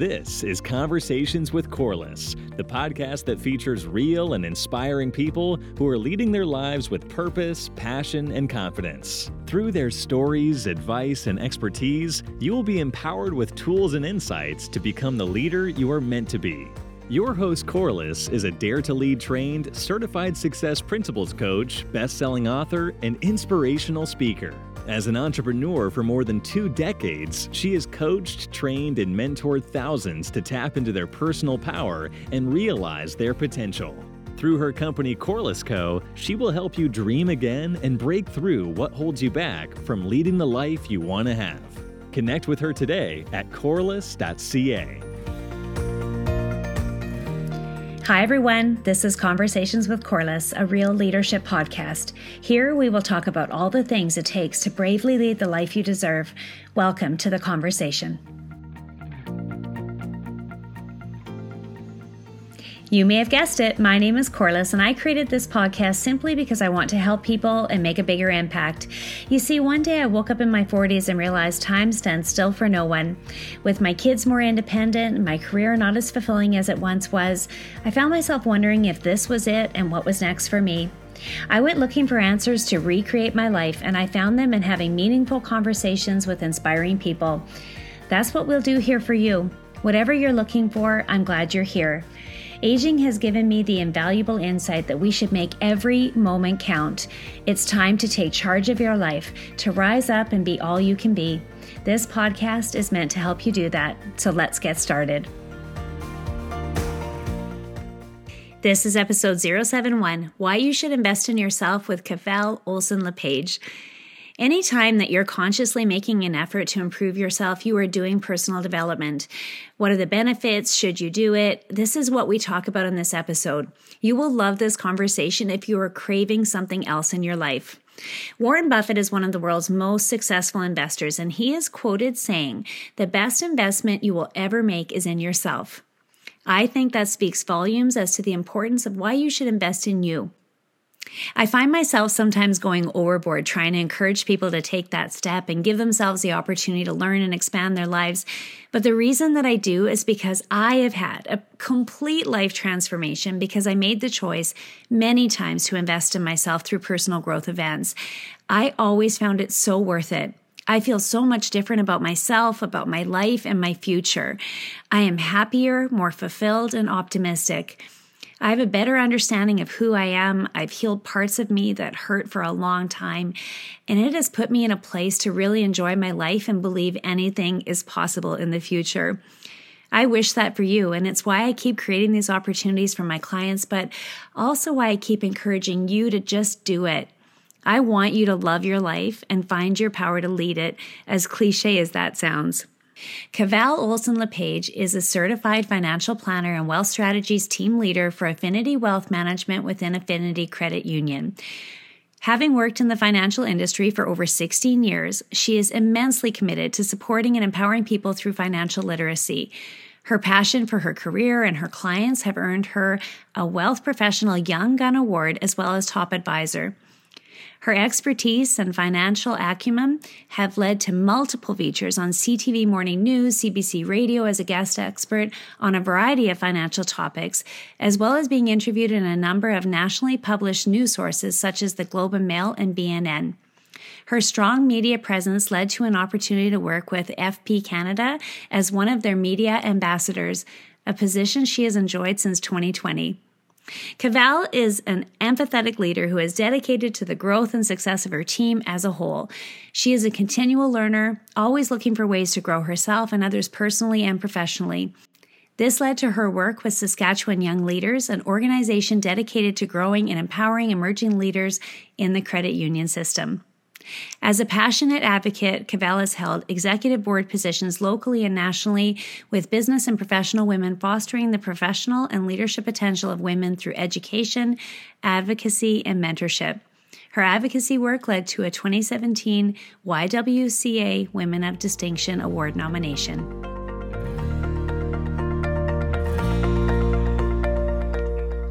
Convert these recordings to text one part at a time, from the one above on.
This is Conversations with Corliss, the podcast that features real and inspiring people who are leading their lives with purpose, passion, and confidence. Through their stories, advice, and expertise, you will be empowered with tools and insights to become the leader you are meant to be. Your host, Corliss, is a Dare to Lead trained, certified success principles coach, best selling author, and inspirational speaker. As an entrepreneur for more than two decades, she has coached, trained, and mentored thousands to tap into their personal power and realize their potential. Through her company Corliss Co., she will help you dream again and break through what holds you back from leading the life you want to have. Connect with her today at corliss.ca. Hi, everyone. This is Conversations with Corliss, a real leadership podcast. Here we will talk about all the things it takes to bravely lead the life you deserve. Welcome to the conversation. You may have guessed it, my name is Corliss, and I created this podcast simply because I want to help people and make a bigger impact. You see, one day I woke up in my 40s and realized time stands still for no one. With my kids more independent, my career not as fulfilling as it once was, I found myself wondering if this was it and what was next for me. I went looking for answers to recreate my life, and I found them in having meaningful conversations with inspiring people. That's what we'll do here for you. Whatever you're looking for, I'm glad you're here. Aging has given me the invaluable insight that we should make every moment count. It's time to take charge of your life, to rise up and be all you can be. This podcast is meant to help you do that, so let's get started. This is episode 071 Why You Should Invest in Yourself with Caval Olson LePage. Anytime that you're consciously making an effort to improve yourself, you are doing personal development. What are the benefits? Should you do it? This is what we talk about in this episode. You will love this conversation if you are craving something else in your life. Warren Buffett is one of the world's most successful investors, and he is quoted saying, The best investment you will ever make is in yourself. I think that speaks volumes as to the importance of why you should invest in you. I find myself sometimes going overboard trying to encourage people to take that step and give themselves the opportunity to learn and expand their lives. But the reason that I do is because I have had a complete life transformation because I made the choice many times to invest in myself through personal growth events. I always found it so worth it. I feel so much different about myself, about my life, and my future. I am happier, more fulfilled, and optimistic. I have a better understanding of who I am. I've healed parts of me that hurt for a long time, and it has put me in a place to really enjoy my life and believe anything is possible in the future. I wish that for you, and it's why I keep creating these opportunities for my clients, but also why I keep encouraging you to just do it. I want you to love your life and find your power to lead it, as cliche as that sounds. Caval Olson LePage is a certified financial planner and wealth strategies team leader for Affinity Wealth Management within Affinity Credit Union. Having worked in the financial industry for over 16 years, she is immensely committed to supporting and empowering people through financial literacy. Her passion for her career and her clients have earned her a Wealth Professional Young Gun Award as well as Top Advisor. Her expertise and financial acumen have led to multiple features on CTV Morning News, CBC Radio as a guest expert on a variety of financial topics, as well as being interviewed in a number of nationally published news sources such as the Globe and Mail and BNN. Her strong media presence led to an opportunity to work with FP Canada as one of their media ambassadors, a position she has enjoyed since 2020. Caval is an empathetic leader who is dedicated to the growth and success of her team as a whole. She is a continual learner, always looking for ways to grow herself and others personally and professionally. This led to her work with Saskatchewan Young Leaders, an organization dedicated to growing and empowering emerging leaders in the credit union system. As a passionate advocate, Caval has held executive board positions locally and nationally with business and professional women, fostering the professional and leadership potential of women through education, advocacy, and mentorship. Her advocacy work led to a 2017 YWCA Women of Distinction Award nomination.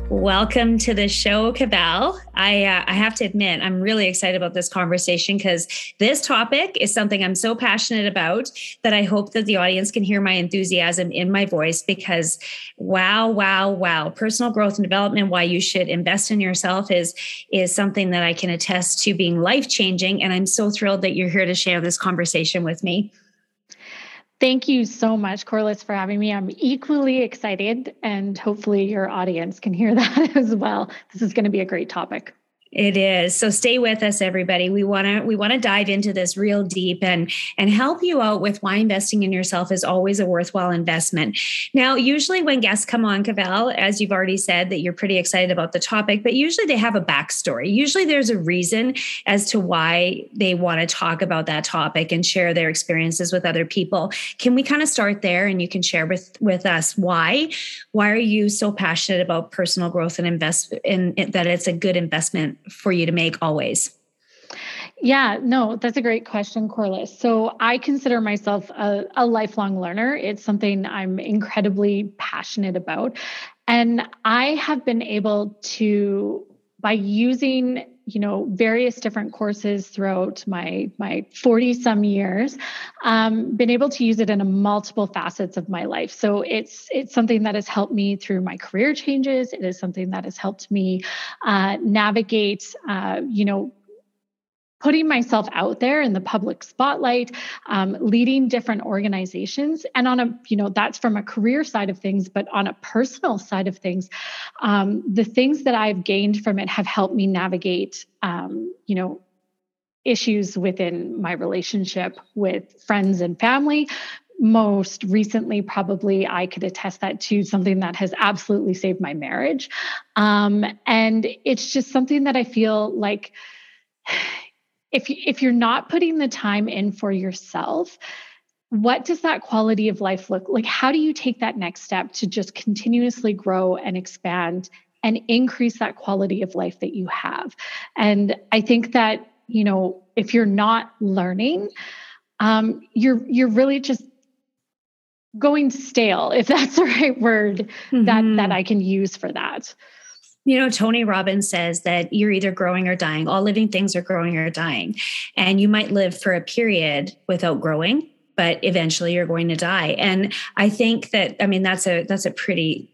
Welcome to the show, Caval. I uh, I have to admit, I'm really excited about this conversation because this topic is something I'm so passionate about that I hope that the audience can hear my enthusiasm in my voice. Because wow, wow, wow, personal growth and development, why you should invest in yourself is is something that I can attest to being life changing, and I'm so thrilled that you're here to share this conversation with me. Thank you so much, Corliss, for having me. I'm equally excited, and hopefully, your audience can hear that as well. This is going to be a great topic. It is. So stay with us everybody. We want to we want to dive into this real deep and and help you out with why investing in yourself is always a worthwhile investment. Now, usually when guests come on Caval, as you've already said that you're pretty excited about the topic, but usually they have a backstory. Usually there's a reason as to why they want to talk about that topic and share their experiences with other people. Can we kind of start there and you can share with with us why why are you so passionate about personal growth and invest in, in that it's a good investment for you to make always? Yeah, no, that's a great question, Corliss. So I consider myself a, a, lifelong learner. It's something I'm incredibly passionate about. And I have been able to, by using you know various different courses throughout my my 40 some years um, been able to use it in a multiple facets of my life. So it's it's something that has helped me through my career changes. It is something that has helped me uh, navigate uh, you know putting myself out there in the public spotlight um, leading different organizations. And on a you know that's from a career side of things but on a personal side of things um, the things that i've gained from it have helped me navigate um, you know issues within my relationship with friends and family. Most recently probably i could attest that to something that has absolutely saved my marriage. Um, and it's just something that i feel like if if you're not putting the time in for yourself what does that quality of life look like how do you take that next step to just continuously grow and expand and increase that quality of life that you have and i think that you know if you're not learning um, you're you're really just going stale if that's the right word mm-hmm. that that i can use for that you know, Tony Robbins says that you're either growing or dying. All living things are growing or dying. And you might live for a period without growing, but eventually you're going to die. And I think that, I mean, that's a, that's a pretty,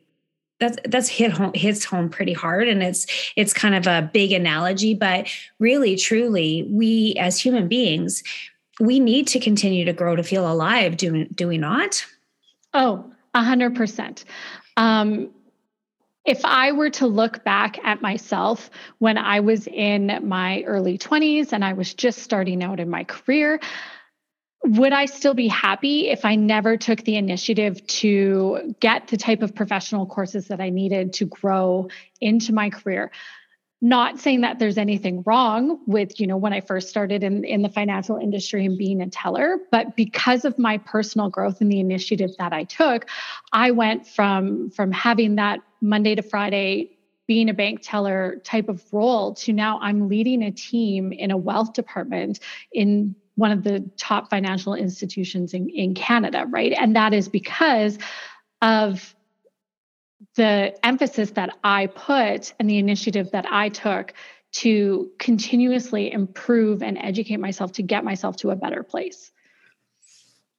that's that's hit home hits home pretty hard and it's it's kind of a big analogy but really truly we as human beings we need to continue to grow to feel alive do, do we not oh a hundred percent um if I were to look back at myself when I was in my early 20s and I was just starting out in my career, would I still be happy if I never took the initiative to get the type of professional courses that I needed to grow into my career? not saying that there's anything wrong with you know when i first started in, in the financial industry and being a teller but because of my personal growth and the initiative that i took i went from from having that monday to friday being a bank teller type of role to now i'm leading a team in a wealth department in one of the top financial institutions in, in canada right and that is because of the emphasis that I put and the initiative that I took to continuously improve and educate myself to get myself to a better place.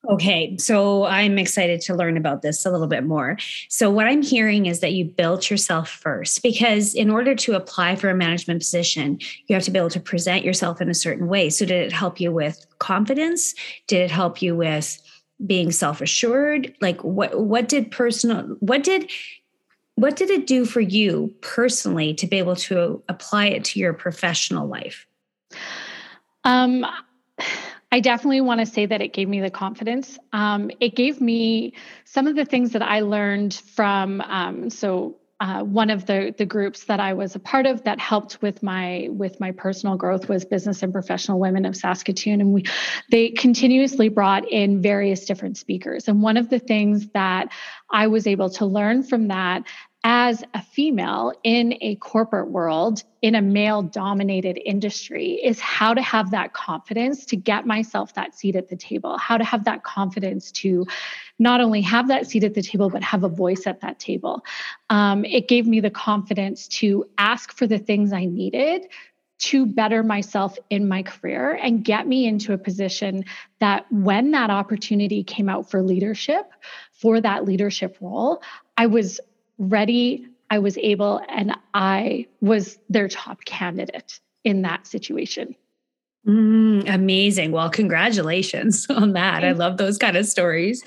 Okay, so I'm excited to learn about this a little bit more. So, what I'm hearing is that you built yourself first because, in order to apply for a management position, you have to be able to present yourself in a certain way. So, did it help you with confidence? Did it help you with being self assured? Like, what what did personal what did what did it do for you personally to be able to apply it to your professional life? Um, I definitely want to say that it gave me the confidence. Um, it gave me some of the things that I learned from. Um, so uh, one of the the groups that I was a part of that helped with my with my personal growth was Business and Professional Women of Saskatoon, and we they continuously brought in various different speakers. And one of the things that I was able to learn from that as a female in a corporate world, in a male dominated industry, is how to have that confidence to get myself that seat at the table, how to have that confidence to not only have that seat at the table, but have a voice at that table. Um, it gave me the confidence to ask for the things I needed to better myself in my career and get me into a position that when that opportunity came out for leadership, for that leadership role, I was ready, I was able, and I was their top candidate in that situation. Mm, amazing. Well, congratulations on that. I love those kind of stories.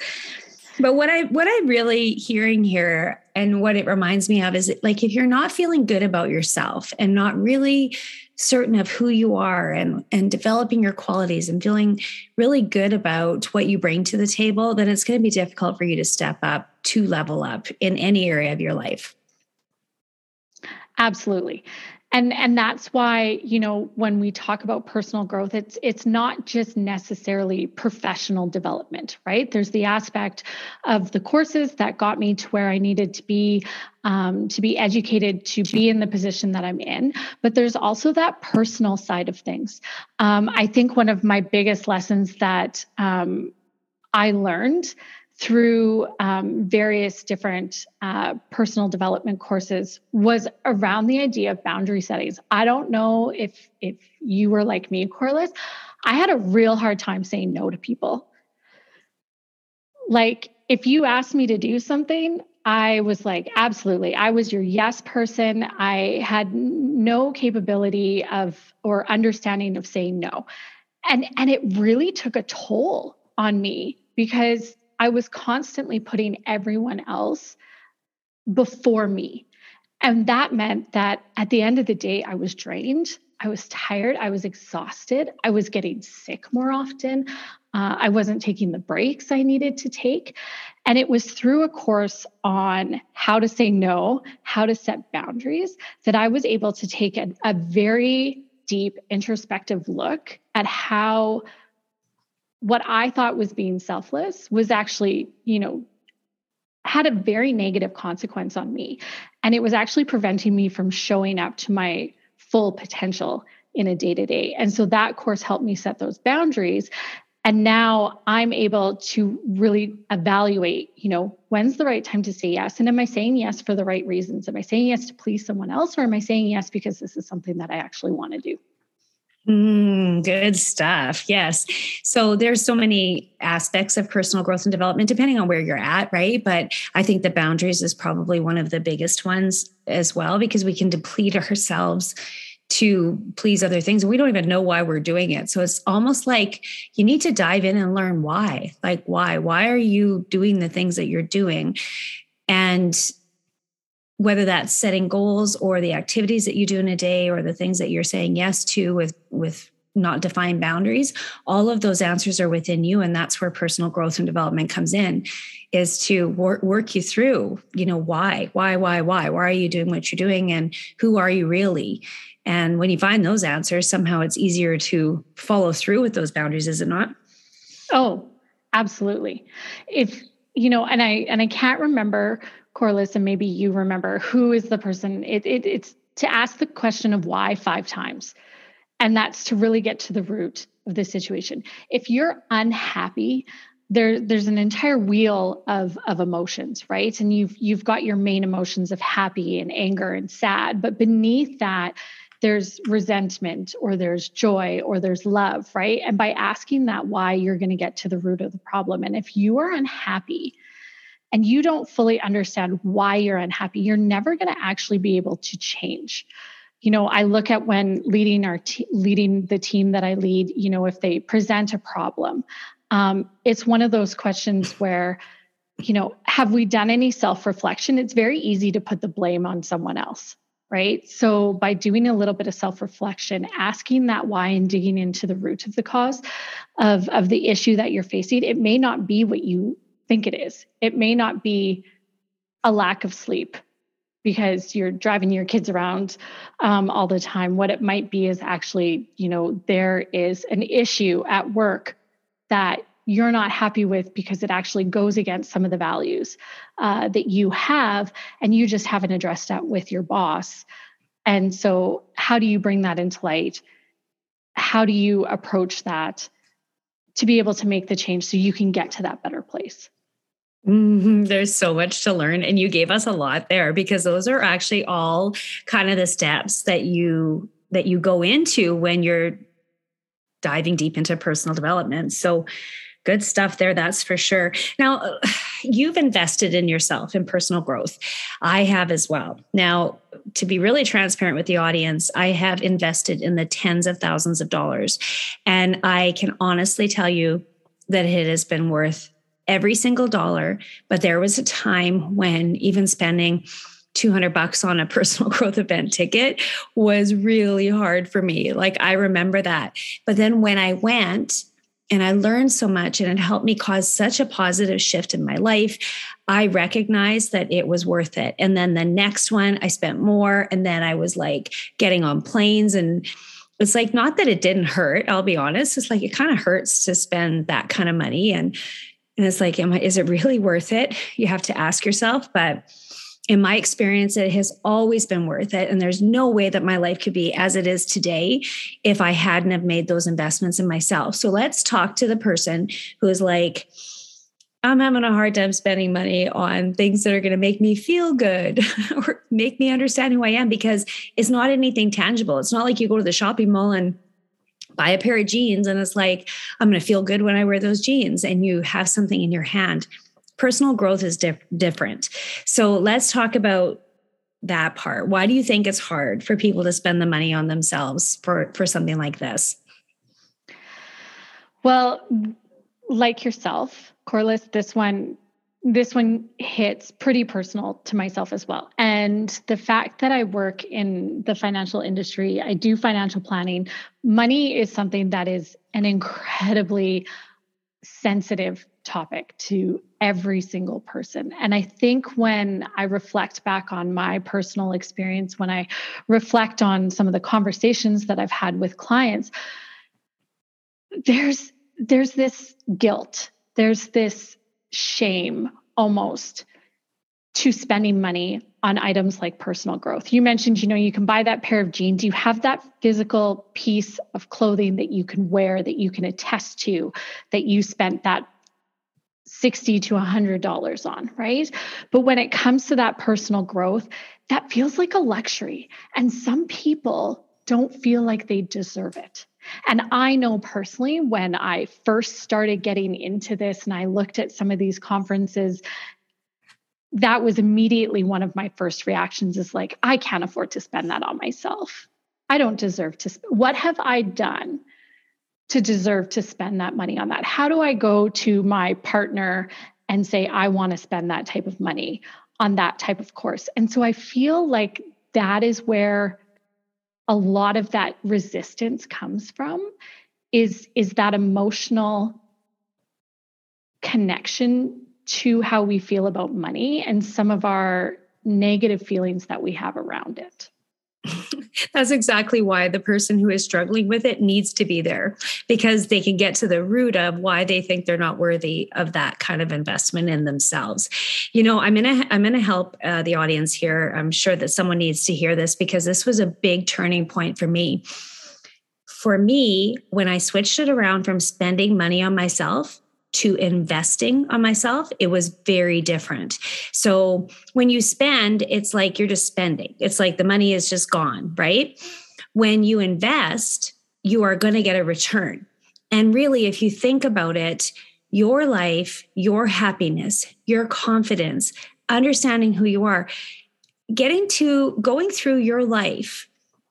But what I what I'm really hearing here and what it reminds me of is like if you're not feeling good about yourself and not really certain of who you are and and developing your qualities and feeling really good about what you bring to the table, then it's going to be difficult for you to step up to level up in any area of your life. Absolutely. And and that's why you know when we talk about personal growth it's it's not just necessarily professional development right? There's the aspect of the courses that got me to where i needed to be um, to be educated to be in the position that i'm in. But there's also that personal side of things. Um, i think one of my biggest lessons that um, i learned through um, various different uh, personal development courses was around the idea of boundary settings. I don't know if if you were like me, Corliss. I had a real hard time saying no to people. Like if you asked me to do something, I was like, absolutely. I was your yes person. I had no capability of or understanding of saying no. And and it really took a toll on me because I was constantly putting everyone else before me. And that meant that at the end of the day, I was drained. I was tired. I was exhausted. I was getting sick more often. Uh, I wasn't taking the breaks I needed to take. And it was through a course on how to say no, how to set boundaries, that I was able to take a, a very deep introspective look at how what I thought was being selfless was actually, you know, had a very negative consequence on me. And it was actually preventing me from showing up to my full potential in a day to day. And so that course helped me set those boundaries. And now I'm able to really evaluate, you know, when's the right time to say yes? And am I saying yes for the right reasons? Am I saying yes to please someone else? Or am I saying yes because this is something that I actually want to do? Mm, good stuff. Yes. So there's so many aspects of personal growth and development, depending on where you're at, right? But I think the boundaries is probably one of the biggest ones as well, because we can deplete ourselves to please other things. We don't even know why we're doing it. So it's almost like you need to dive in and learn why. Like, why? Why are you doing the things that you're doing? And whether that's setting goals or the activities that you do in a day or the things that you're saying yes to with with not defined boundaries all of those answers are within you and that's where personal growth and development comes in is to work, work you through you know why why why why why are you doing what you're doing and who are you really? And when you find those answers somehow it's easier to follow through with those boundaries is it not? Oh absolutely. If you know and i and i can't remember Corliss, and maybe you remember who is the person. It, it, it's to ask the question of why five times. And that's to really get to the root of the situation. If you're unhappy, there, there's an entire wheel of, of emotions, right? And you've you've got your main emotions of happy and anger and sad, but beneath that, there's resentment or there's joy or there's love, right? And by asking that why, you're going to get to the root of the problem. And if you are unhappy, and you don't fully understand why you're unhappy, you're never going to actually be able to change. You know, I look at when leading our te- leading the team that I lead. You know, if they present a problem, um, it's one of those questions where, you know, have we done any self reflection? It's very easy to put the blame on someone else, right? So by doing a little bit of self reflection, asking that why and digging into the root of the cause of of the issue that you're facing, it may not be what you think it is. It may not be a lack of sleep because you're driving your kids around um, all the time. What it might be is actually, you know, there is an issue at work that you're not happy with because it actually goes against some of the values uh, that you have and you just haven't addressed that with your boss and so how do you bring that into light how do you approach that to be able to make the change so you can get to that better place Mm-hmm. There's so much to learn. And you gave us a lot there because those are actually all kind of the steps that you that you go into when you're diving deep into personal development. So good stuff there, that's for sure. Now, you've invested in yourself in personal growth. I have as well. Now, to be really transparent with the audience, I have invested in the tens of thousands of dollars. And I can honestly tell you that it has been worth every single dollar. But there was a time when even spending 200 bucks on a personal growth event ticket was really hard for me. Like I remember that. But then when I went, and I learned so much and it helped me cause such a positive shift in my life. I recognized that it was worth it. And then the next one, I spent more. And then I was like getting on planes. And it's like, not that it didn't hurt, I'll be honest. It's like, it kind of hurts to spend that kind of money. And, and it's like, am I, is it really worth it? You have to ask yourself. But in my experience, it has always been worth it. And there's no way that my life could be as it is today if I hadn't have made those investments in myself. So let's talk to the person who is like, I'm having a hard time spending money on things that are going to make me feel good or make me understand who I am because it's not anything tangible. It's not like you go to the shopping mall and buy a pair of jeans and it's like, I'm going to feel good when I wear those jeans and you have something in your hand personal growth is diff- different. So let's talk about that part. Why do you think it's hard for people to spend the money on themselves for for something like this? Well, like yourself, Corliss, this one this one hits pretty personal to myself as well. And the fact that I work in the financial industry, I do financial planning. Money is something that is an incredibly sensitive topic to every single person. And I think when I reflect back on my personal experience, when I reflect on some of the conversations that I've had with clients, there's there's this guilt, there's this shame almost to spending money on items like personal growth. You mentioned, you know, you can buy that pair of jeans, you have that physical piece of clothing that you can wear that you can attest to that you spent that 60 to 100 dollars on right? But when it comes to that personal growth that feels like a luxury and some people don't feel like they deserve it and I know personally when I first started getting into this and I looked at some of these conferences, that was immediately one of my first reactions is like, I can't afford to spend that on myself. I don't deserve to. Sp- what have I done to deserve to spend that money on that? How do I go to my partner and say, I want to spend that type of money on that type of course? And so I feel like that is where a lot of that resistance comes from is is that emotional connection to how we feel about money and some of our negative feelings that we have around it. That's exactly why the person who is struggling with it needs to be there because they can get to the root of why they think they're not worthy of that kind of investment in themselves. You know, I'm gonna I'm gonna help uh, the audience here. I'm sure that someone needs to hear this because this was a big turning point for me. For me, when I switched it around from spending money on myself to investing on myself, it was very different. So when you spend, it's like you're just spending. It's like the money is just gone, right? When you invest, you are going to get a return. And really, if you think about it, your life, your happiness, your confidence, understanding who you are, getting to going through your life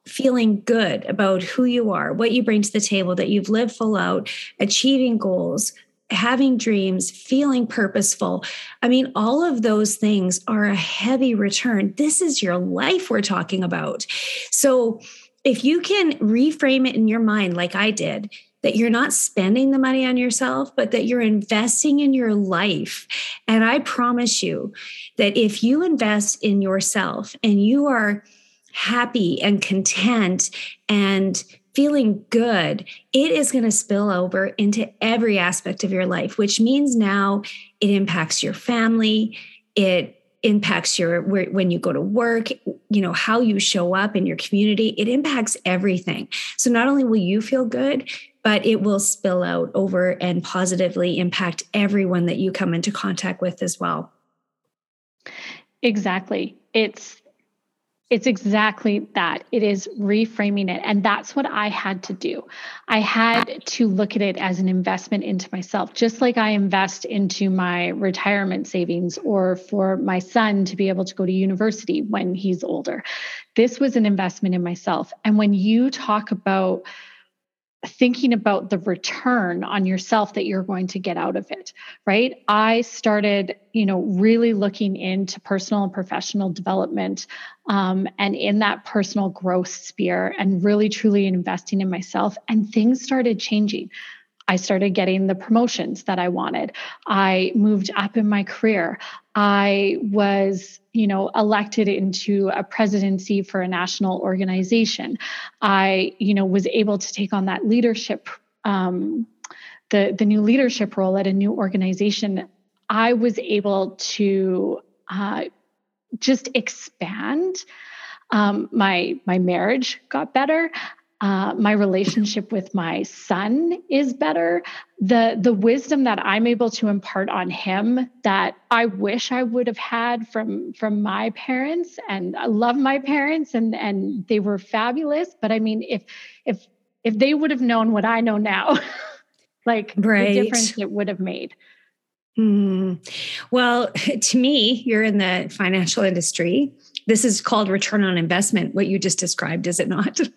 feeling good about who you are, what you bring to the table, that you've lived full out, achieving goals, having dreams, feeling purposeful. I mean, all of those things are a heavy return. This is your life we're talking about. So, if you can reframe it in your mind, like I did, that you're not spending the money on yourself, but that you're investing in your life. And I promise you that if you invest in yourself and you are happy and content and feeling good, it is going to spill over into every aspect of your life, which means now it impacts your family. It impacts your when you go to work you know how you show up in your community it impacts everything so not only will you feel good but it will spill out over and positively impact everyone that you come into contact with as well exactly it's it's exactly that. It is reframing it. And that's what I had to do. I had to look at it as an investment into myself, just like I invest into my retirement savings or for my son to be able to go to university when he's older. This was an investment in myself. And when you talk about, thinking about the return on yourself that you're going to get out of it right? I started you know really looking into personal and professional development um, and in that personal growth sphere and really truly investing in myself and things started changing I started getting the promotions that I wanted. I moved up in my career. I was, you know, elected into a presidency for a national organization. I, you know, was able to take on that leadership, um, the the new leadership role at a new organization. I was able to uh, just expand. Um, my my marriage got better. Uh, my relationship with my son is better the the wisdom that i'm able to impart on him that i wish i would have had from from my parents and i love my parents and and they were fabulous but i mean if if if they would have known what i know now like right. the difference it would have made Mm. Well, to me, you're in the financial industry. This is called return on investment, what you just described, is it not?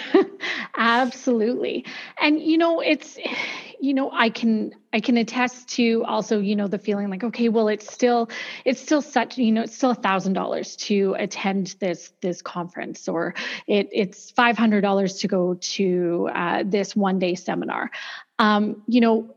Absolutely. And you know, it's you know, I can I can attest to also, you know, the feeling like, okay, well, it's still it's still such, you know, it's still a thousand dollars to attend this this conference, or it it's five hundred dollars to go to uh, this one day seminar. Um, you know,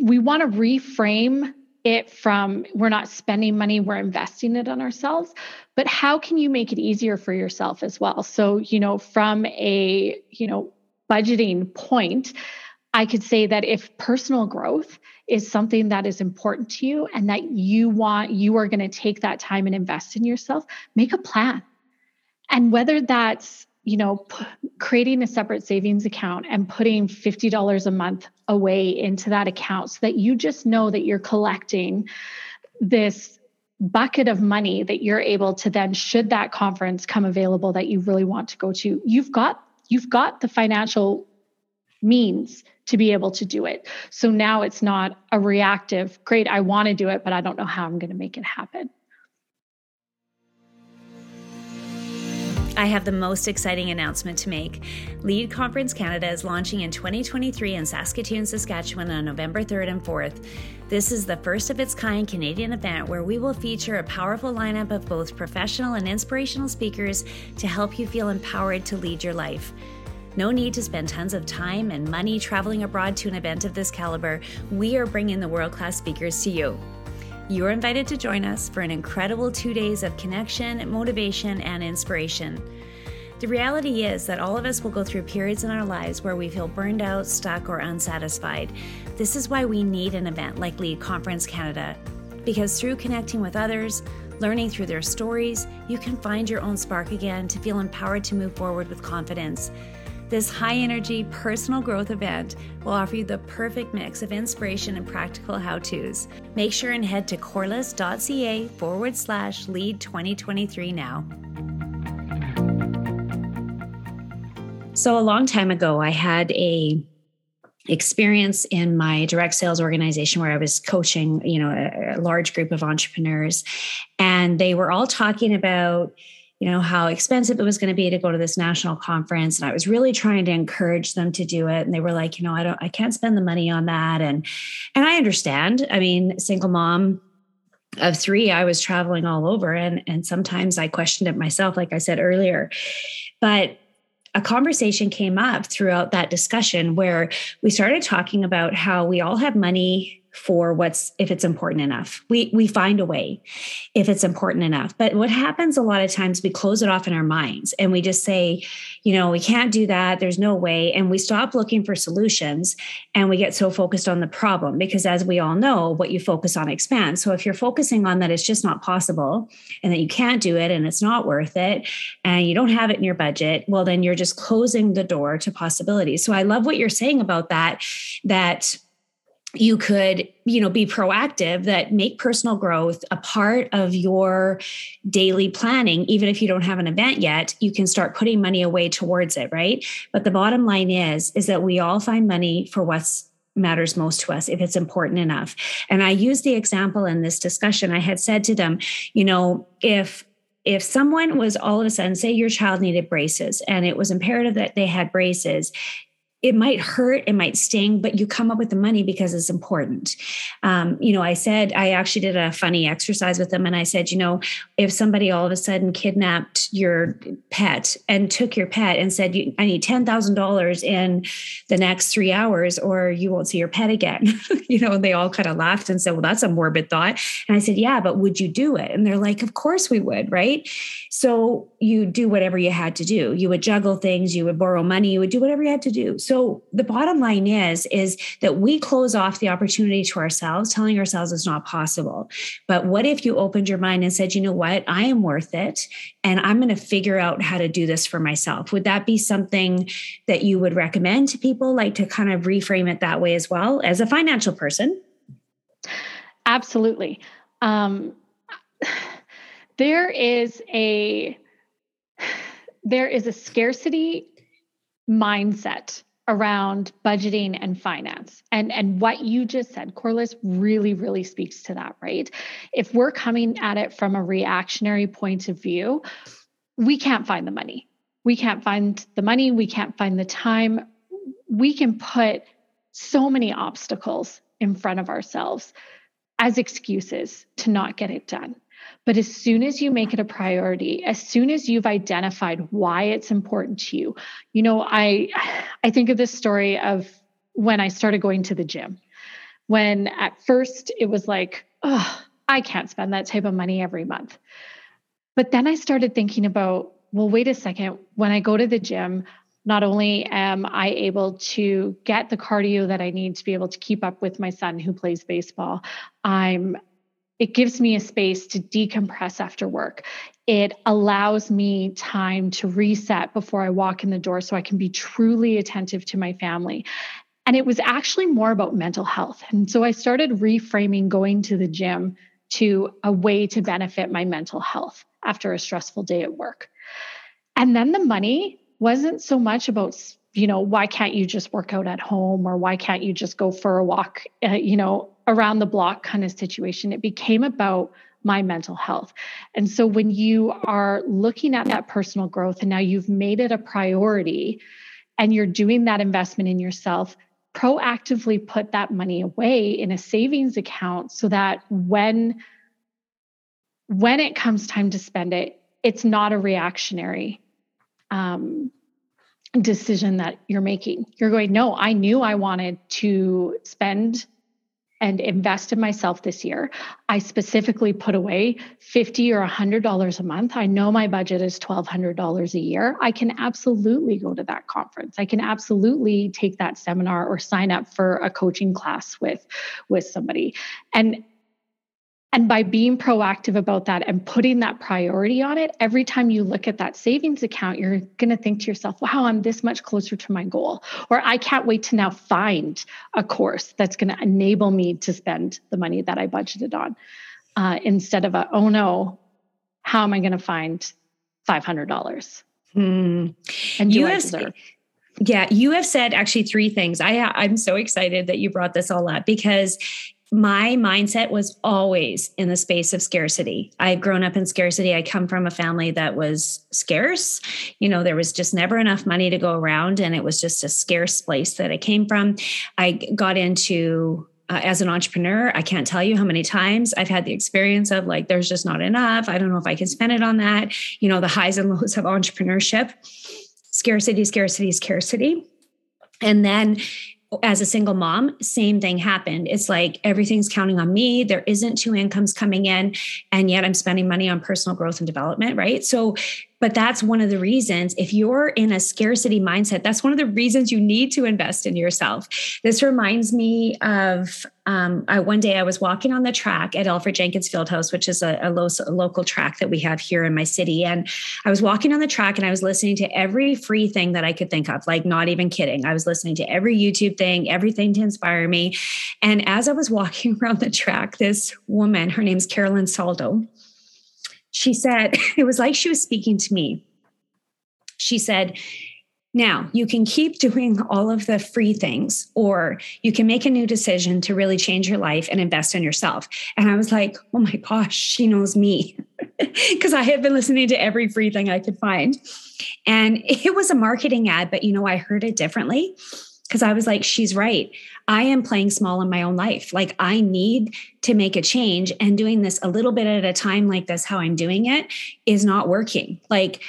we want to reframe it from we're not spending money, we're investing it on ourselves. But how can you make it easier for yourself as well? So, you know, from a, you know, budgeting point, I could say that if personal growth is something that is important to you and that you want, you are going to take that time and invest in yourself, make a plan. And whether that's you know, p- creating a separate savings account and putting $50 a month away into that account so that you just know that you're collecting this bucket of money that you're able to then should that conference come available that you really want to go to you've got you've got the financial means to be able to do it. So now it's not a reactive great i want to do it but i don't know how i'm going to make it happen I have the most exciting announcement to make. Lead Conference Canada is launching in 2023 in Saskatoon, Saskatchewan on November 3rd and 4th. This is the first of its kind Canadian event where we will feature a powerful lineup of both professional and inspirational speakers to help you feel empowered to lead your life. No need to spend tons of time and money traveling abroad to an event of this caliber. We are bringing the world class speakers to you. You're invited to join us for an incredible two days of connection, motivation, and inspiration. The reality is that all of us will go through periods in our lives where we feel burned out, stuck, or unsatisfied. This is why we need an event like Lead Conference Canada. Because through connecting with others, learning through their stories, you can find your own spark again to feel empowered to move forward with confidence. This high energy personal growth event will offer you the perfect mix of inspiration and practical how to's. Make sure and head to corliss.ca forward slash lead 2023 now. So, a long time ago, I had a experience in my direct sales organization where I was coaching, you know, a, a large group of entrepreneurs, and they were all talking about you know how expensive it was going to be to go to this national conference. And i was really trying to encourage them to do it. And they were like you know i don't i can't spend the money on that. And and i understand. I mean single mom of three i was traveling all over. And and sometimes i questioned it myself like i said earlier. But a conversation came up throughout that discussion where we started talking about how we all have money for what's if it's important enough. We we find a way if it's important enough. But what happens a lot of times we close it off in our minds and we just say, you know, we can't do that. There's no way and we stop looking for solutions and we get so focused on the problem because as we all know, what you focus on expands. So if you're focusing on that it's just not possible and that you can't do it and it's not worth it and you don't have it in your budget, well then you're just closing the door to possibilities. So I love what you're saying about that that you could you know be proactive that make personal growth a part of your daily planning. Even if you don't have an event yet you can start putting money away towards it right? But the bottom line is is that we all find money for what's matters most to us if it's important enough. And i use the example in this discussion. I had said to them you know if if someone was all of a sudden say your child needed braces and it was imperative that they had braces it might hurt, it might sting, but you come up with the money because it's important. Um, you know, I said, I actually did a funny exercise with them and I said, you know, if somebody all of a sudden kidnapped your pet and took your pet and said, I need $10,000 in the next three hours or you won't see your pet again, you know, they all kind of laughed and said, well, that's a morbid thought. And I said, yeah, but would you do it? And they're like, of course we would, right? So you do whatever you had to do. You would juggle things, you would borrow money, you would do whatever you had to do. The bottom line is is that we close off the opportunity to ourselves, telling ourselves it's not possible. But what if you opened your mind and said, you know what, I am worth it, and I'm going to figure out how to do this for myself? Would that be something that you would recommend to people, like to kind of reframe it that way as well as a financial person? Absolutely. Um, there is a there is a scarcity mindset around budgeting and finance. And and what you just said, Corliss, really, really speaks to that, right? If we're coming at it from a reactionary point of view, we can't find the money. We can't find the money, we can't find the time. We can put so many obstacles in front of ourselves as excuses to not get it done. But as soon as you make it a priority, as soon as you've identified why it's important to you, you know, I I think of this story of when I started going to the gym. When at first it was like, oh, I can't spend that type of money every month. But then I started thinking about, well, wait a second, when I go to the gym, not only am I able to get the cardio that I need to be able to keep up with my son who plays baseball, I'm it gives me a space to decompress after work. It allows me time to reset before I walk in the door so I can be truly attentive to my family. And it was actually more about mental health. And so I started reframing going to the gym to a way to benefit my mental health after a stressful day at work. And then the money wasn't so much about you know why can't you just work out at home or why can't you just go for a walk uh, you know around the block kind of situation it became about my mental health and so when you are looking at that personal growth and now you've made it a priority and you're doing that investment in yourself proactively put that money away in a savings account so that when when it comes time to spend it it's not a reactionary um, decision that you're making. You're going, no, I knew I wanted to spend and invest in myself this year. I specifically put away 50 or $100 a month. I know my budget is $1,200 a year. I can absolutely go to that conference. I can absolutely take that seminar or sign up for a coaching class with, with somebody. And and by being proactive about that and putting that priority on it, every time you look at that savings account, you're going to think to yourself, wow, I'm this much closer to my goal. Or I can't wait to now find a course that's going to enable me to spend the money that I budgeted on uh, instead of a, oh no, how am I going to find $500? Hmm. And you have, deserve? Yeah, you have said actually three things. I I'm so excited that you brought this all up because my mindset was always in the space of scarcity. I've grown up in scarcity. I come from a family that was scarce. You know, there was just never enough money to go around, and it was just a scarce place that I came from. I got into uh, as an entrepreneur, I can't tell you how many times I've had the experience of like, there's just not enough. I don't know if I can spend it on that. You know, the highs and lows of entrepreneurship, scarcity, scarcity, scarcity. And then as a single mom, same thing happened. It's like everything's counting on me. There isn't two incomes coming in, and yet I'm spending money on personal growth and development, right? So, but that's one of the reasons if you're in a scarcity mindset, that's one of the reasons you need to invest in yourself. This reminds me of um, I, one day I was walking on the track at Alfred Jenkins Fieldhouse, which is a, a, lo- a local track that we have here in my city. And I was walking on the track and I was listening to every free thing that I could think of, like not even kidding. I was listening to every YouTube thing, everything to inspire me. And as I was walking around the track, this woman, her name's Carolyn Saldo, she said, it was like she was speaking to me. She said, now, you can keep doing all of the free things, or you can make a new decision to really change your life and invest in yourself. And I was like, oh my gosh, she knows me. Because I had been listening to every free thing I could find. And it was a marketing ad, but you know, I heard it differently because I was like, she's right. I am playing small in my own life. Like, I need to make a change, and doing this a little bit at a time, like this, how I'm doing it, is not working. Like,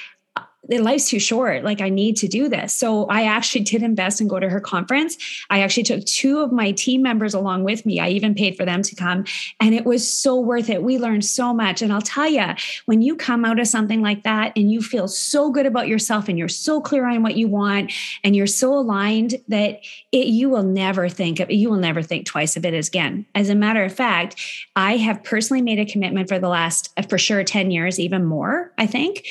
life's too short. Like I need to do this. So I actually did invest and go to her conference. I actually took two of my team members along with me. I even paid for them to come and it was so worth it. We learned so much. And I'll tell you, when you come out of something like that and you feel so good about yourself and you're so clear on what you want and you're so aligned that it, you will never think of you will never think twice of it again. As a matter of fact, I have personally made a commitment for the last for sure 10 years, even more, I think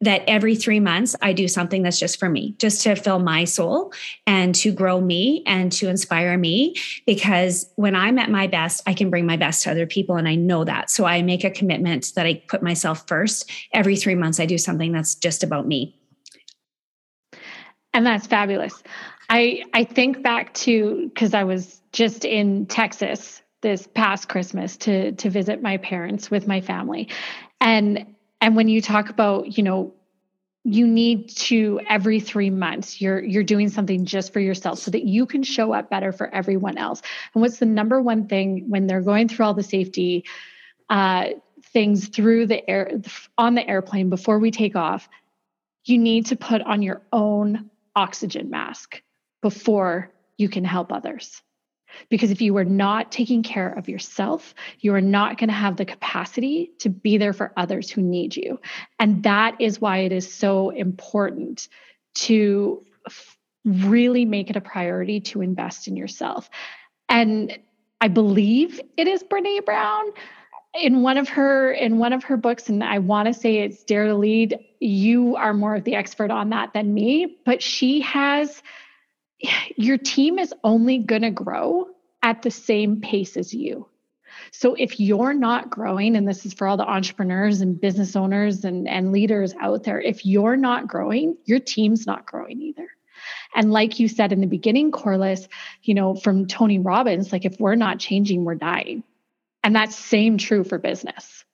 that every three months I do something that's just for me, just to fill my soul and to grow me and to inspire me. Because when I'm at my best, I can bring my best to other people. And I know that. So I make a commitment that I put myself first. Every three months, I do something that's just about me. And that's fabulous. I, I think back to because I was just in Texas this past Christmas to to visit my parents with my family. And and when you talk about you know you need to every three months you're you're doing something just for yourself so that you can show up better for everyone else. And what's the number one thing when they're going through all the safety uh, things through the air on the airplane before we take off you need to put on your own oxygen mask before you can help others because if you are not taking care of yourself, you are not going to have the capacity to be there for others who need you. And that is why it is so important to really make it a priority to invest in yourself. And I believe it is Brene Brown in one of her in one of her books and i want to say it's dare to lead you are more of the expert on that than me but she has your team is only going to grow at the same pace as you. So if you're not growing, and this is for all the entrepreneurs and business owners and, and leaders out there, if you're not growing, your team's not growing either. And like you said in the beginning, Corliss, you know, from Tony Robbins, like if we're not changing, we're dying. And that's same true for business.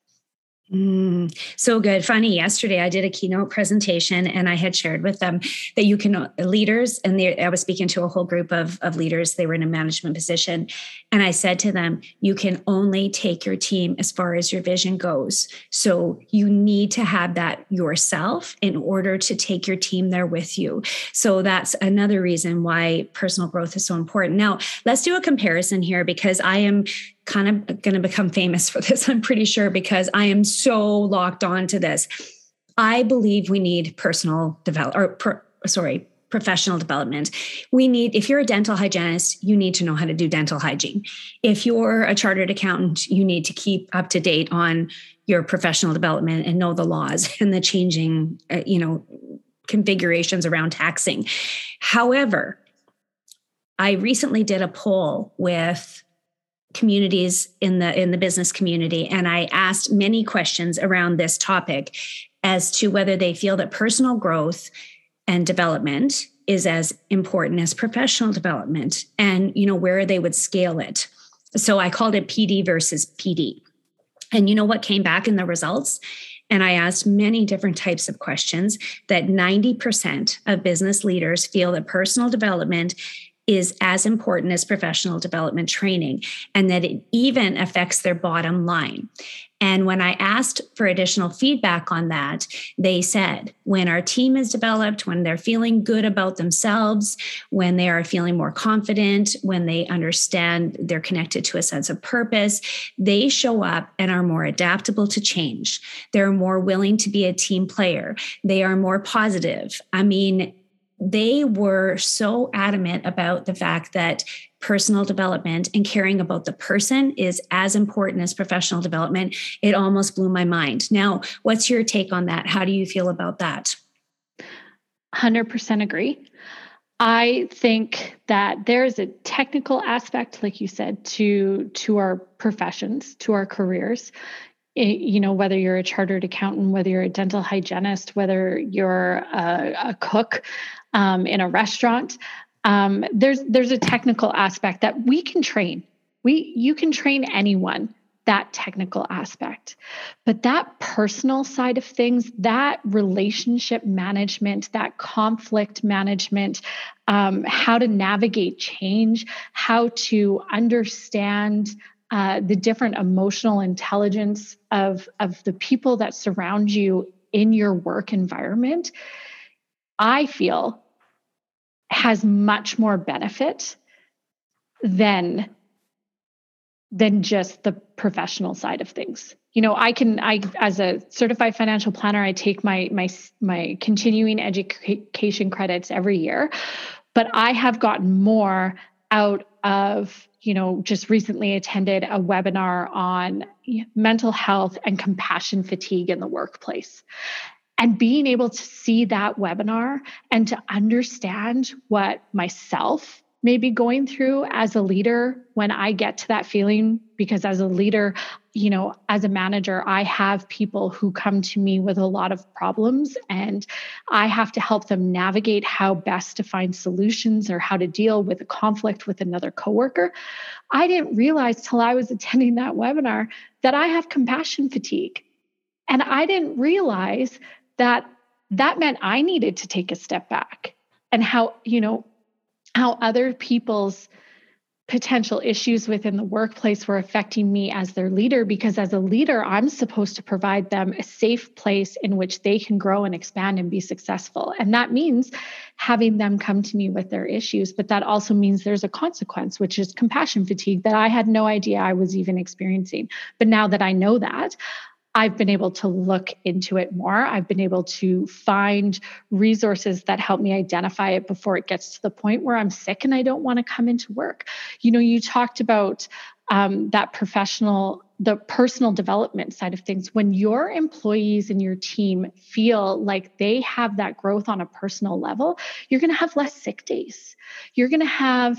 Mm, so good. Funny, yesterday I did a keynote presentation and I had shared with them that you can, leaders, and they, I was speaking to a whole group of, of leaders, they were in a management position. And I said to them, you can only take your team as far as your vision goes. So you need to have that yourself in order to take your team there with you. So that's another reason why personal growth is so important. Now, let's do a comparison here because I am kind of going to become famous for this, I'm pretty sure, because I am so locked on to this. I believe we need personal develop or per, sorry, professional development. We need, if you're a dental hygienist, you need to know how to do dental hygiene. If you're a chartered accountant, you need to keep up to date on your professional development and know the laws and the changing, uh, you know, configurations around taxing. However, I recently did a poll with communities in the in the business community and i asked many questions around this topic as to whether they feel that personal growth and development is as important as professional development and you know where they would scale it. So i called it pd versus pd and you know what came back in the results? And I asked many different types of questions that 90% of business leaders feel that personal development is as important as professional development training and that it even affects their bottom line. And when I asked for additional feedback on that, they said when our team is developed, when they're feeling good about themselves, when they are feeling more confident, when they understand they're connected to a sense of purpose, they show up and are more adaptable to change. They're more willing to be a team player. They are more positive. I mean, they were so adamant about the fact that personal development and caring about the person is as important as professional development. It almost blew my mind. Now, what's your take on that? How do you feel about that? 100% agree. I think that there's a technical aspect, like you said, to to our professions, to our careers. It, you know, whether you're a chartered accountant, whether you're a dental hygienist, whether you're a, a cook, um, in a restaurant. Um, there's there's a technical aspect that we can train. We you can train anyone that technical aspect. But that personal side of things, that relationship management, that conflict management, um, how to navigate change, how to understand uh, the different emotional intelligence of, of the people that surround you in your work environment, I feel has much more benefit than than just the professional side of things. You know i can i as a certified financial planner i take my my my continuing education credits every year but i have gotten more out of you know just recently attended a webinar on mental health and compassion fatigue in the workplace. And being able to see that webinar and to understand what myself may be going through as a leader when I get to that feeling. Because as a leader, you know, as a manager, I have people who come to me with a lot of problems and I have to help them navigate how best to find solutions or how to deal with a conflict with another coworker. I didn't realize till I was attending that webinar that I have compassion fatigue. And I didn't realize that that meant I needed to take a step back and how, you know, how other people's potential issues within the workplace were affecting me as their leader because as a leader I'm supposed to provide them a safe place in which they can grow and expand and be successful. And that means having them come to me with their issues but that also means there's a consequence which is compassion fatigue that I had no idea I was even experiencing. But now that I know that I've been able to look into it more. I've been able to find resources that help me identify it before it gets to the point where I'm sick and I don't want to come into work. You know, you talked about um, that professional, the personal development side of things. When your employees and your team feel like they have that growth on a personal level, you're going to have less sick days. You're going to have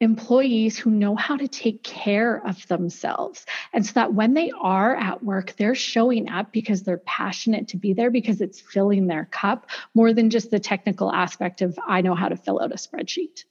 employees who know how to take care of themselves. And so that when they are at work, they're showing up because they're passionate to be there because it's filling their cup more than just the technical aspect of, I know how to fill out a spreadsheet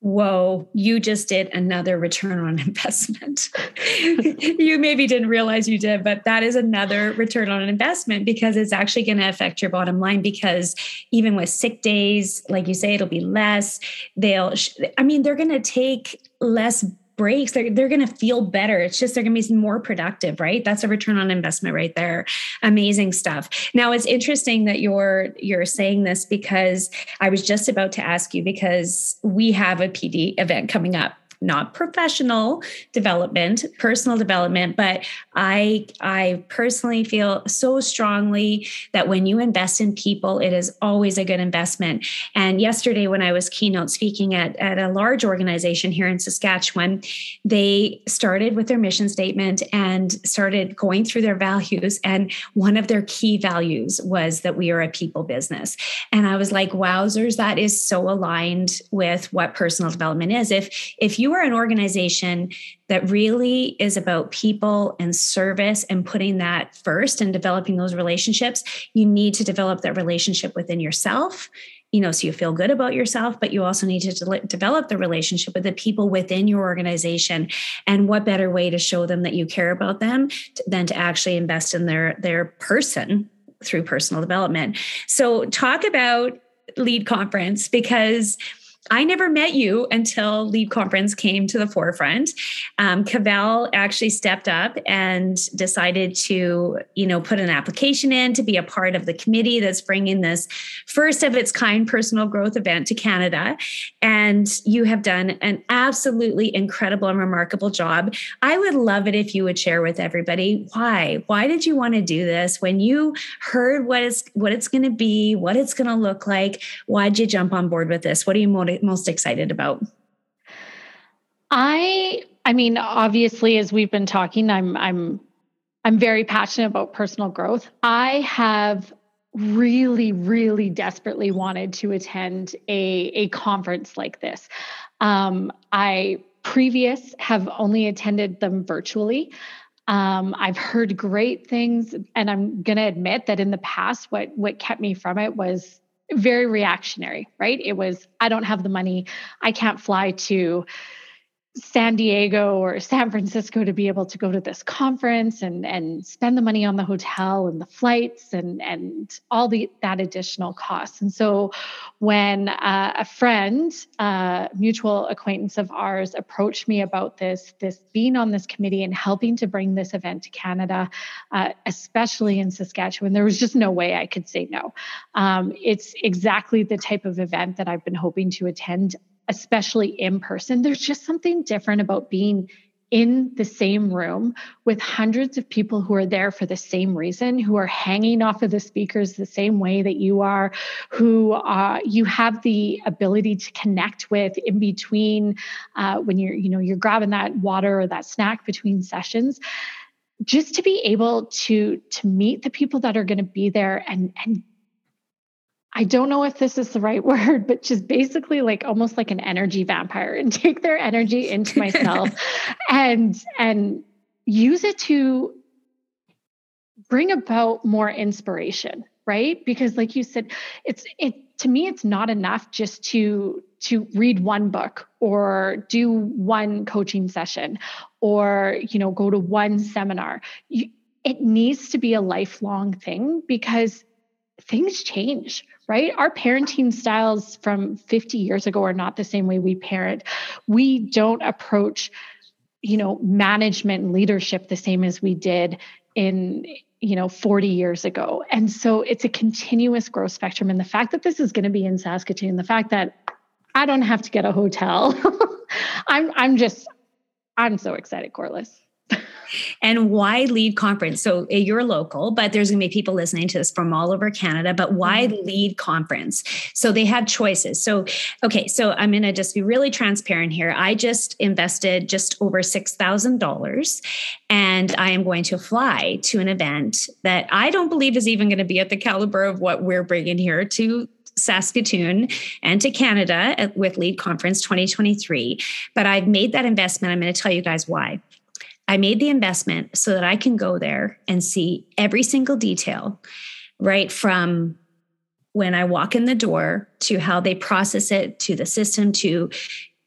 whoa, you just did another return on investment. you maybe didn't realize you did, but that is another return on investment because it's actually going to affect your bottom line. Because even with sick days, like you say, it'll be less. They'll, I mean, they're going to take less breaks, they're, they're going to feel better. It's just they're going to be more productive, right? That's a return on investment right there. Amazing stuff. Now it's interesting that you're you're saying this because I was just about to ask you because we have a PD event coming up not professional development, personal development, but I I personally feel so strongly that when you invest in people, it is always a good investment. And yesterday when I was keynote speaking at, at a large organization here in Saskatchewan, they started with their mission statement and started going through their values. And one of their key values was that we are a people business. And I was like, wowzers, that is so aligned with what personal development is. If if you are an organization that really is about people and service and putting that first and developing those relationships, you need to develop that relationship within yourself you know so you feel good about yourself but you also need to de- develop the relationship with the people within your organization. And what better way to show them that you care about them than to actually invest in their their person through personal development. So talk about lead conference because I never met you until Lead Conference came to the forefront. Um, Caval actually stepped up and decided to, you know, put an application in to be a part of the committee that's bringing this first of its kind personal growth event to Canada. And you have done an absolutely incredible and remarkable job. I would love it if you would share with everybody why. Why did you want to do this? When you heard what is what it's going to be, what it's going to look like, why'd you jump on board with this? What are you most excited about? I I mean, obviously, as we've been talking, I'm I'm I'm very passionate about personal growth. I have really, really desperately wanted to attend a, a conference like this. Um, I previous have only attended them virtually. Um, I've heard great things, and I'm going to admit that in the past, what what kept me from it was very reactionary. Right? It was I don't have the money, I can't fly to San Diego or San Francisco to be able to go to this conference and and spend the money on the hotel and the flights and and all the that additional costs. And so, when uh, a friend, uh, mutual acquaintance of ours, approached me about this this being on this committee and helping to bring this event to Canada, uh, especially in Saskatchewan, there was just no way I could say no. Um, it's exactly the type of event that I've been hoping to attend especially in person, there's just something different about being in the same room with hundreds of people who are there for the same reason, who are hanging off of the speakers the same way that you are, who uh, you have the ability to connect with in between uh, when you're, you know, you're grabbing that water or that snack between sessions. Just to be able to to meet the people that are going to be there and and I don't know if this is the right word, but just basically like almost like an energy vampire and take their energy into myself and and use it to bring about more inspiration, right? Because like you said, it's it to me it's not enough just to to read one book or do one coaching session or you know go to one seminar. You, it needs to be a lifelong thing because things change, right? Our parenting styles from 50 years ago are not the same way we parent. We don't approach, you know, management and leadership the same as we did in you know 40 years ago and so it's a continuous growth spectrum and the fact that this is going to be in saskatoon the fact that i don't have to get a hotel i'm i'm just i'm so excited corliss and why lead conference? So you're local, but there's going to be people listening to this from all over Canada. But why mm-hmm. lead conference? So they have choices. So, okay, so I'm going to just be really transparent here. I just invested just over $6,000 and I am going to fly to an event that I don't believe is even going to be at the caliber of what we're bringing here to Saskatoon and to Canada with Lead Conference 2023. But I've made that investment. I'm going to tell you guys why. I made the investment so that I can go there and see every single detail, right from when I walk in the door to how they process it to the system to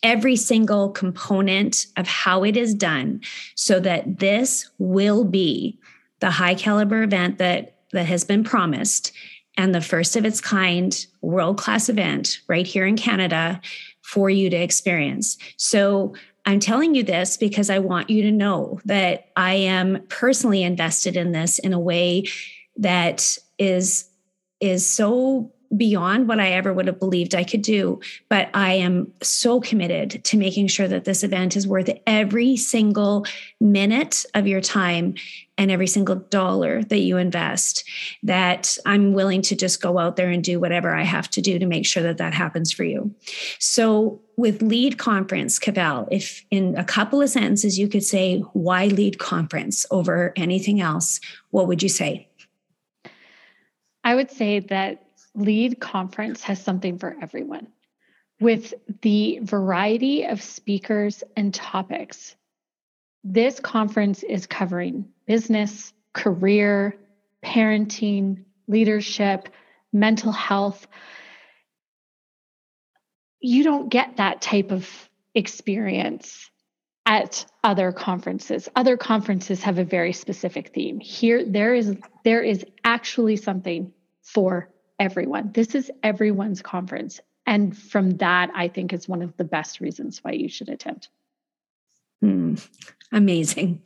every single component of how it is done so that this will be the high caliber event that that has been promised and the first of its kind world class event right here in Canada for you to experience. So I'm telling you this because I want you to know that I am personally invested in this in a way that is is so beyond what I ever would have believed I could do. But I am so committed to making sure that this event is worth every single minute of your time and every single dollar that you invest, that I'm willing to just go out there and do whatever I have to do to make sure that that happens for you. So, with lead conference, Caval, if in a couple of sentences you could say why lead conference over anything else, what would you say? I would say that lead conference has something for everyone. With the variety of speakers and topics, this conference is covering business, career, parenting, leadership, mental health. You don't get that type of experience at other conferences other conferences have a very specific theme here there is there is actually something for everyone. This is everyone's conference. And from that, I think is one of the best reasons why you should attend. Hmm. Amazing.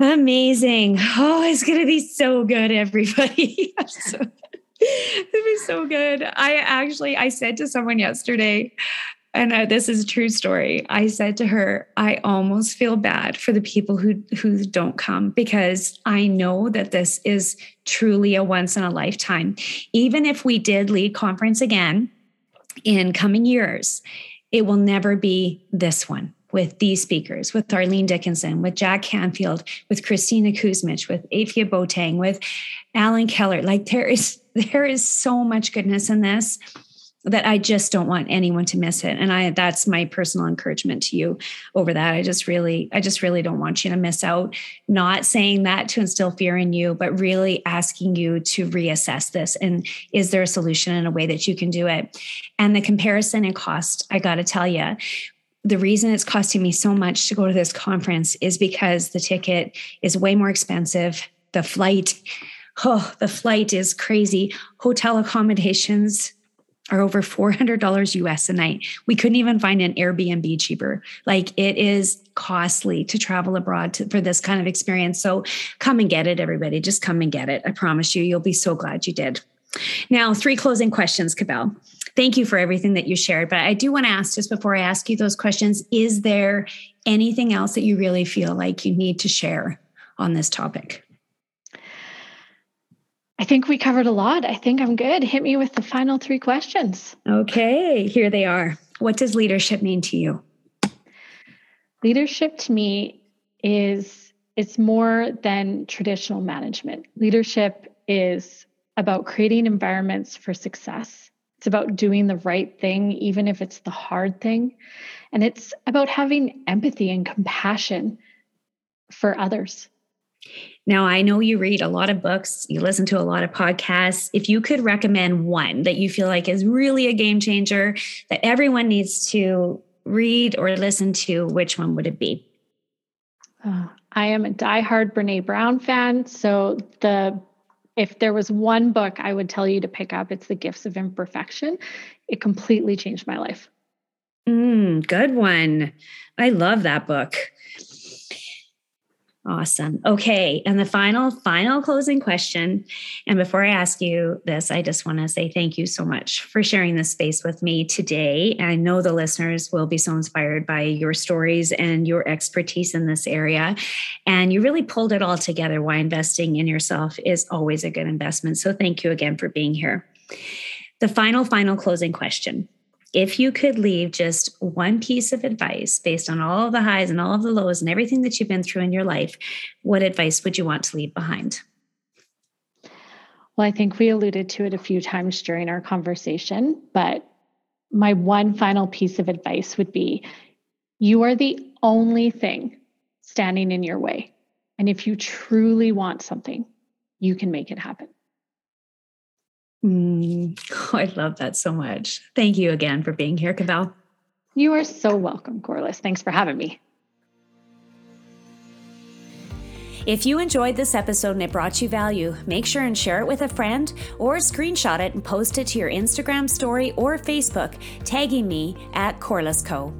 Amazing. Oh, it's going to be so good, everybody. so, it'll be so good. I actually, I said to someone yesterday, and uh, this is a true story. I said to her, I almost feel bad for the people who who don't come because I know that this is truly a once in a lifetime. Even if we did lead conference again in coming years, it will never be this one with these speakers, with Arlene Dickinson, with Jack Canfield, with Christina Kuzmich, with Afia Botang, with Allan Kehler. Like there is there is so much goodness in this that I just don't want anyone to miss it. And I that's my personal encouragement to you over that. I just really, I just really don't want you to miss out. Not saying that to instill fear in you, but really asking you to reassess this. And is there a solution in a way that you can do it? And the comparison in cost, I gotta tell you, the reason it's costing me so much to go to this conference is because the ticket is way more expensive. The flight, oh, the flight is crazy. Hotel accommodations are over $400 US a night. We couldn't even find an Airbnb cheaper. Like it is costly to travel abroad to, for this kind of experience. So come and get it, everybody. Just come and get it. I promise you, you'll be so glad you did. Now, three closing questions, Caval. Thank you for everything that you shared. But I do want to ask just before I ask you those questions is there anything else that you really feel like you need to share on this topic? I think we covered a lot. I think I'm good. Hit me with the final three questions. Okay, here they are. What does leadership mean to you? Leadership to me is it's more than traditional management. Leadership is about creating environments for success. It's about doing the right thing, even if it's the hard thing. And it's about having empathy and compassion for others. Now, I know you read a lot of books, you listen to a lot of podcasts. If you could recommend one that you feel like is really a game changer that everyone needs to read or listen to, which one would it be? Uh, I am a diehard Brene Brown fan. So, the if there was one book I would tell you to pick up, it's The Gifts of Imperfection. It completely changed my life. Mm, good one. I love that book. Awesome. Okay. And the final, final closing question. And before I ask you this, I just want to say thank you so much for sharing this space with me today. I know the listeners will be so inspired by your stories and your expertise in this area. And you really pulled it all together why investing in yourself is always a good investment. So thank you again for being here. The final, final closing question if you could leave just one piece of advice based on all of the highs and all of the lows and everything that you've been through in your life, what advice would you want to leave behind? Well, I think we alluded to it a few times during our conversation, but my one final piece of advice would be you are the only thing standing in your way. And if you truly want something, you can make it happen. Mm, oh, I love that so much. Thank you again for being here, Caval. You are so welcome, Corliss. Thanks for having me. If you enjoyed this episode and it brought you value, make sure and share it with a friend or screenshot it and post it to your Instagram story or Facebook, tagging me at Corliss Co.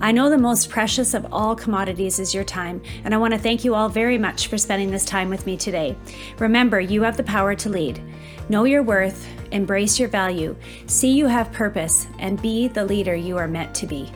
I know the most precious of all commodities is your time, and I want to thank you all very much for spending this time with me today. Remember, you have the power to lead. Know your worth, embrace your value, see you have purpose, and be the leader you are meant to be.